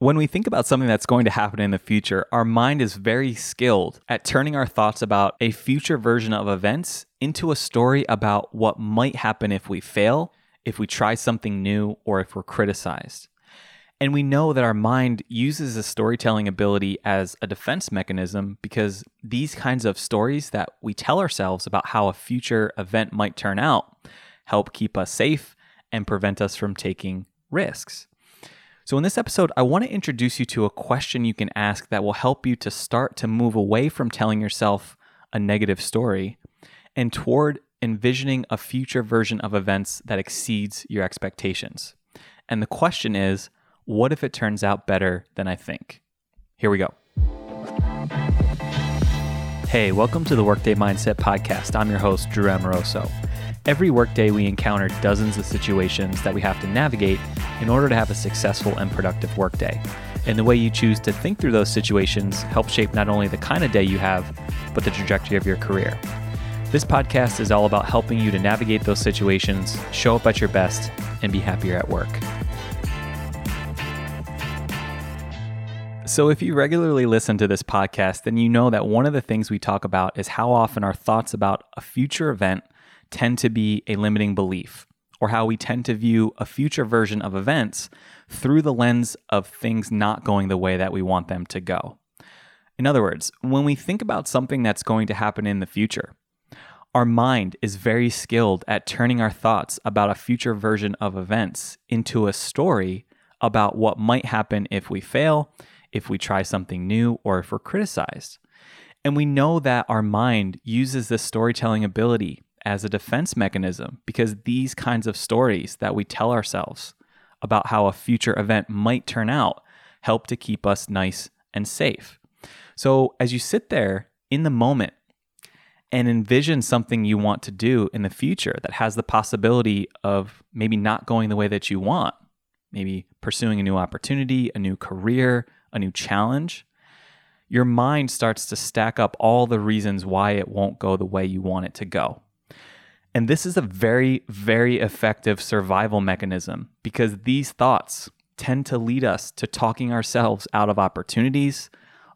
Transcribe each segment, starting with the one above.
When we think about something that's going to happen in the future, our mind is very skilled at turning our thoughts about a future version of events into a story about what might happen if we fail, if we try something new, or if we're criticized. And we know that our mind uses a storytelling ability as a defense mechanism because these kinds of stories that we tell ourselves about how a future event might turn out help keep us safe and prevent us from taking risks. So, in this episode, I want to introduce you to a question you can ask that will help you to start to move away from telling yourself a negative story and toward envisioning a future version of events that exceeds your expectations. And the question is what if it turns out better than I think? Here we go. Hey, welcome to the Workday Mindset Podcast. I'm your host, Drew Amoroso. Every workday, we encounter dozens of situations that we have to navigate in order to have a successful and productive workday. And the way you choose to think through those situations helps shape not only the kind of day you have, but the trajectory of your career. This podcast is all about helping you to navigate those situations, show up at your best, and be happier at work. So, if you regularly listen to this podcast, then you know that one of the things we talk about is how often our thoughts about a future event tend to be a limiting belief, or how we tend to view a future version of events through the lens of things not going the way that we want them to go. In other words, when we think about something that's going to happen in the future, our mind is very skilled at turning our thoughts about a future version of events into a story about what might happen if we fail, if we try something new, or if we're criticized. And we know that our mind uses this storytelling ability as a defense mechanism because these kinds of stories that we tell ourselves about how a future event might turn out help to keep us nice and safe. So, as you sit there in the moment and envision something you want to do in the future that has the possibility of maybe not going the way that you want, maybe pursuing a new opportunity, a new career, a new challenge, your mind starts to stack up all the reasons why it won't go the way you want it to go. And this is a very, very effective survival mechanism because these thoughts tend to lead us to talking ourselves out of opportunities,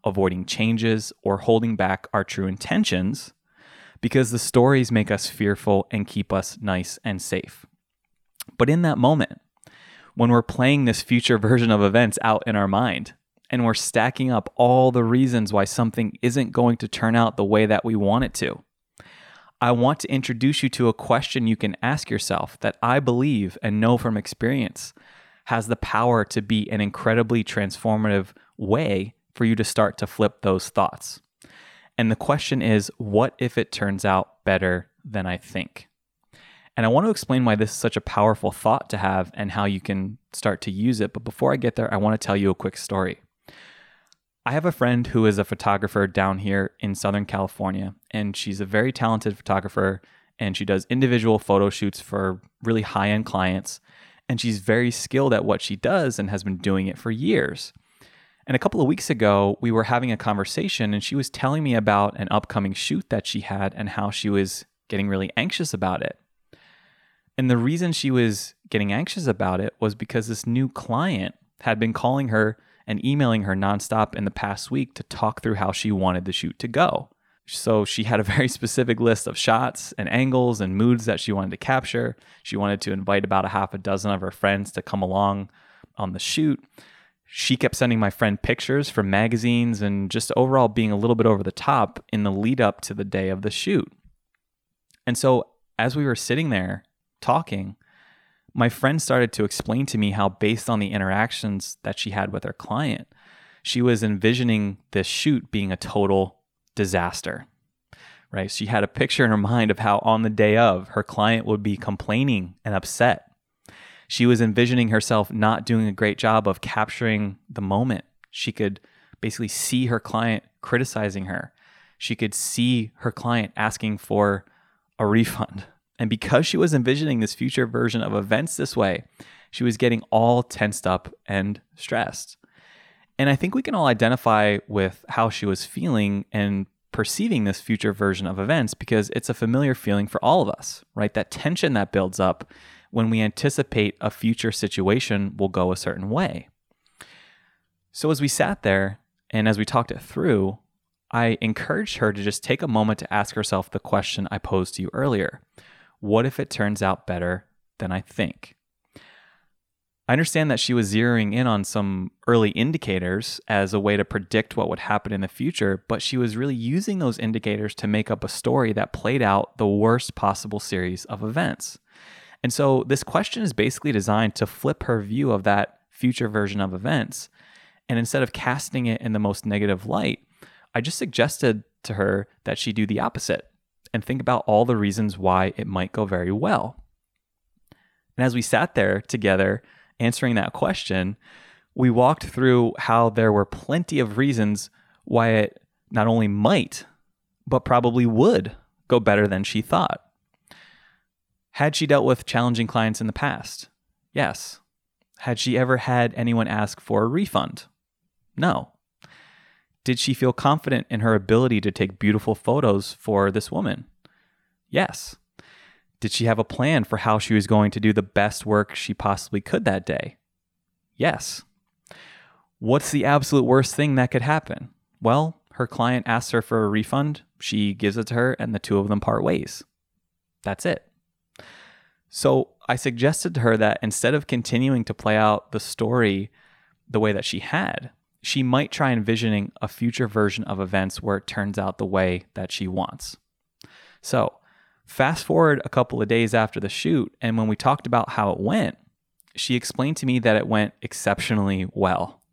avoiding changes, or holding back our true intentions because the stories make us fearful and keep us nice and safe. But in that moment, when we're playing this future version of events out in our mind, and we're stacking up all the reasons why something isn't going to turn out the way that we want it to, I want to introduce you to a question you can ask yourself that I believe and know from experience has the power to be an incredibly transformative way for you to start to flip those thoughts. And the question is what if it turns out better than I think? And I want to explain why this is such a powerful thought to have and how you can start to use it. But before I get there, I want to tell you a quick story. I have a friend who is a photographer down here in Southern California, and she's a very talented photographer and she does individual photo shoots for really high end clients. And she's very skilled at what she does and has been doing it for years. And a couple of weeks ago, we were having a conversation, and she was telling me about an upcoming shoot that she had and how she was getting really anxious about it. And the reason she was getting anxious about it was because this new client had been calling her and emailing her nonstop in the past week to talk through how she wanted the shoot to go. So she had a very specific list of shots and angles and moods that she wanted to capture. She wanted to invite about a half a dozen of her friends to come along on the shoot. She kept sending my friend pictures from magazines and just overall being a little bit over the top in the lead up to the day of the shoot. And so as we were sitting there talking, my friend started to explain to me how, based on the interactions that she had with her client, she was envisioning this shoot being a total disaster. Right? She had a picture in her mind of how, on the day of, her client would be complaining and upset. She was envisioning herself not doing a great job of capturing the moment. She could basically see her client criticizing her. She could see her client asking for a refund and because she was envisioning this future version of events this way, she was getting all tensed up and stressed. And I think we can all identify with how she was feeling and perceiving this future version of events because it's a familiar feeling for all of us, right? That tension that builds up when we anticipate a future situation will go a certain way. So as we sat there and as we talked it through, I encouraged her to just take a moment to ask herself the question I posed to you earlier What if it turns out better than I think? I understand that she was zeroing in on some early indicators as a way to predict what would happen in the future, but she was really using those indicators to make up a story that played out the worst possible series of events. And so this question is basically designed to flip her view of that future version of events. And instead of casting it in the most negative light, I just suggested to her that she do the opposite and think about all the reasons why it might go very well. And as we sat there together answering that question, we walked through how there were plenty of reasons why it not only might, but probably would go better than she thought. Had she dealt with challenging clients in the past? Yes. Had she ever had anyone ask for a refund? No. Did she feel confident in her ability to take beautiful photos for this woman? Yes. Did she have a plan for how she was going to do the best work she possibly could that day? Yes. What's the absolute worst thing that could happen? Well, her client asks her for a refund, she gives it to her, and the two of them part ways. That's it. So I suggested to her that instead of continuing to play out the story the way that she had, she might try envisioning a future version of events where it turns out the way that she wants. So, fast forward a couple of days after the shoot, and when we talked about how it went, she explained to me that it went exceptionally well.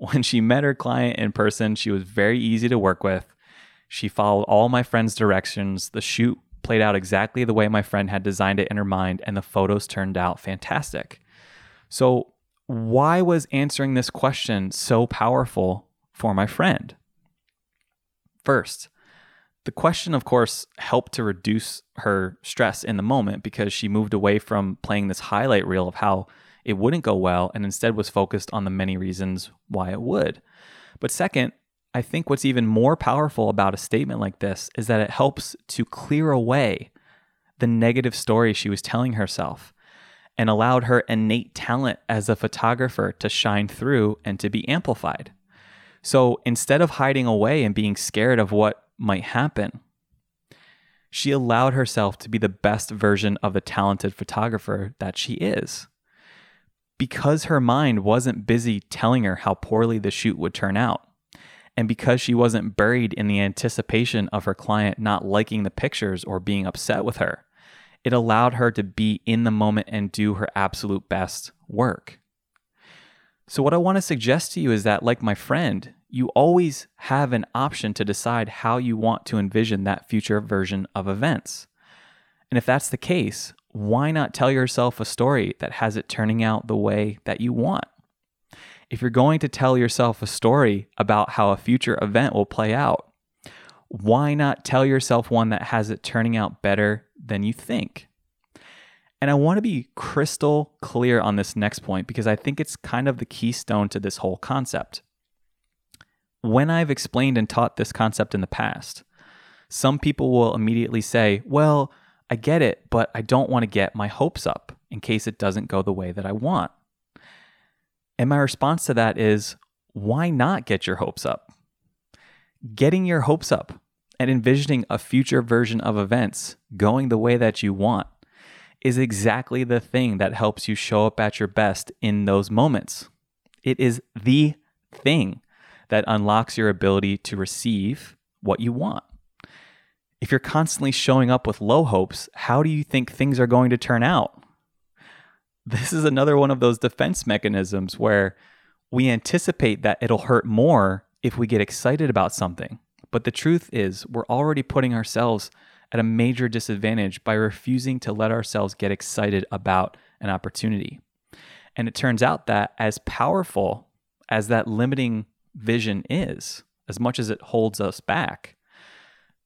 When she met her client in person, she was very easy to work with. She followed all my friend's directions. The shoot played out exactly the way my friend had designed it in her mind, and the photos turned out fantastic. So, why was answering this question so powerful for my friend? First, the question, of course, helped to reduce her stress in the moment because she moved away from playing this highlight reel of how it wouldn't go well and instead was focused on the many reasons why it would. But second, I think what's even more powerful about a statement like this is that it helps to clear away the negative story she was telling herself and allowed her innate talent as a photographer to shine through and to be amplified. So instead of hiding away and being scared of what might happen, she allowed herself to be the best version of the talented photographer that she is. Because her mind wasn't busy telling her how poorly the shoot would turn out, and because she wasn't buried in the anticipation of her client not liking the pictures or being upset with her, it allowed her to be in the moment and do her absolute best work. So, what I want to suggest to you is that, like my friend, you always have an option to decide how you want to envision that future version of events. And if that's the case, why not tell yourself a story that has it turning out the way that you want? If you're going to tell yourself a story about how a future event will play out, why not tell yourself one that has it turning out better than you think? And I want to be crystal clear on this next point because I think it's kind of the keystone to this whole concept. When I've explained and taught this concept in the past, some people will immediately say, Well, I get it, but I don't want to get my hopes up in case it doesn't go the way that I want. And my response to that is, Why not get your hopes up? Getting your hopes up and envisioning a future version of events going the way that you want is exactly the thing that helps you show up at your best in those moments. It is the thing that unlocks your ability to receive what you want. If you're constantly showing up with low hopes, how do you think things are going to turn out? This is another one of those defense mechanisms where we anticipate that it'll hurt more if we get excited about something. But the truth is, we're already putting ourselves at a major disadvantage by refusing to let ourselves get excited about an opportunity. And it turns out that as powerful as that limiting vision is, as much as it holds us back,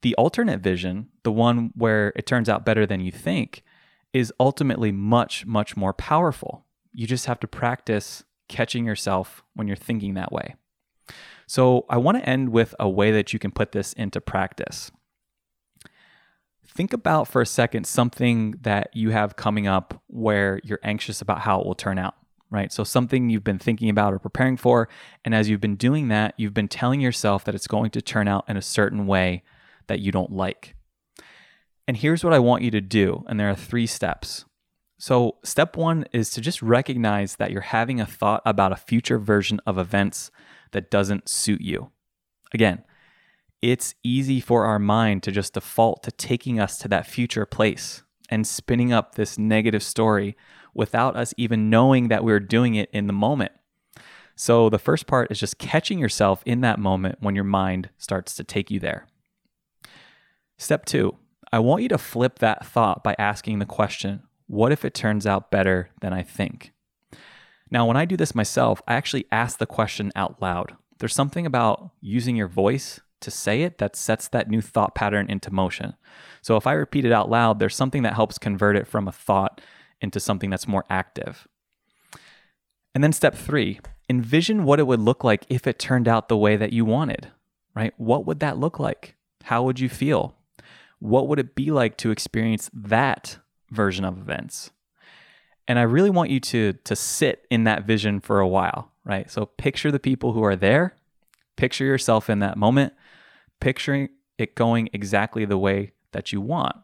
the alternate vision, the one where it turns out better than you think, is ultimately much, much more powerful. You just have to practice catching yourself when you're thinking that way. So, I want to end with a way that you can put this into practice think about for a second something that you have coming up where you're anxious about how it will turn out, right? So something you've been thinking about or preparing for. And as you've been doing that, you've been telling yourself that it's going to turn out in a certain way that you don't like. And here's what I want you to do. And there are three steps. So, step one is to just recognize that you're having a thought about a future version of events that doesn't suit you. Again, it's easy for our mind to just default to taking us to that future place and spinning up this negative story without us even knowing that we're doing it in the moment. So, the first part is just catching yourself in that moment when your mind starts to take you there. Step two, I want you to flip that thought by asking the question what if it turns out better than I think? Now, when I do this myself, I actually ask the question out loud. There's something about using your voice to say it that sets that new thought pattern into motion. So if I repeat it out loud, there's something that helps convert it from a thought into something that's more active. And then step three, envision what it would look like if it turned out the way that you wanted, right? What would that look like? How would you feel? What would it be like to experience that version of events. And I really want you to to sit in that vision for a while, right? So picture the people who are there, picture yourself in that moment, picturing it going exactly the way that you want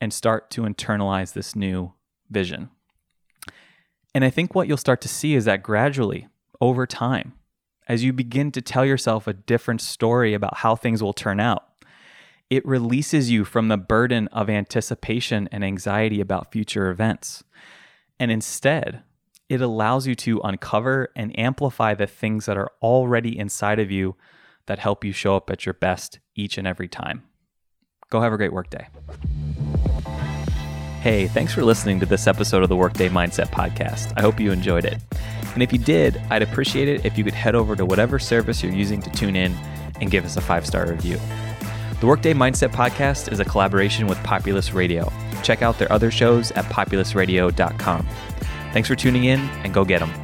and start to internalize this new vision. And I think what you'll start to see is that gradually over time, as you begin to tell yourself a different story about how things will turn out, it releases you from the burden of anticipation and anxiety about future events. And instead, it allows you to uncover and amplify the things that are already inside of you that help you show up at your best each and every time. Go have a great workday. Hey, thanks for listening to this episode of the Workday Mindset Podcast. I hope you enjoyed it. And if you did, I'd appreciate it if you could head over to whatever service you're using to tune in and give us a five star review. The Workday Mindset Podcast is a collaboration with Populous Radio. Check out their other shows at populousradio.com. Thanks for tuning in and go get them.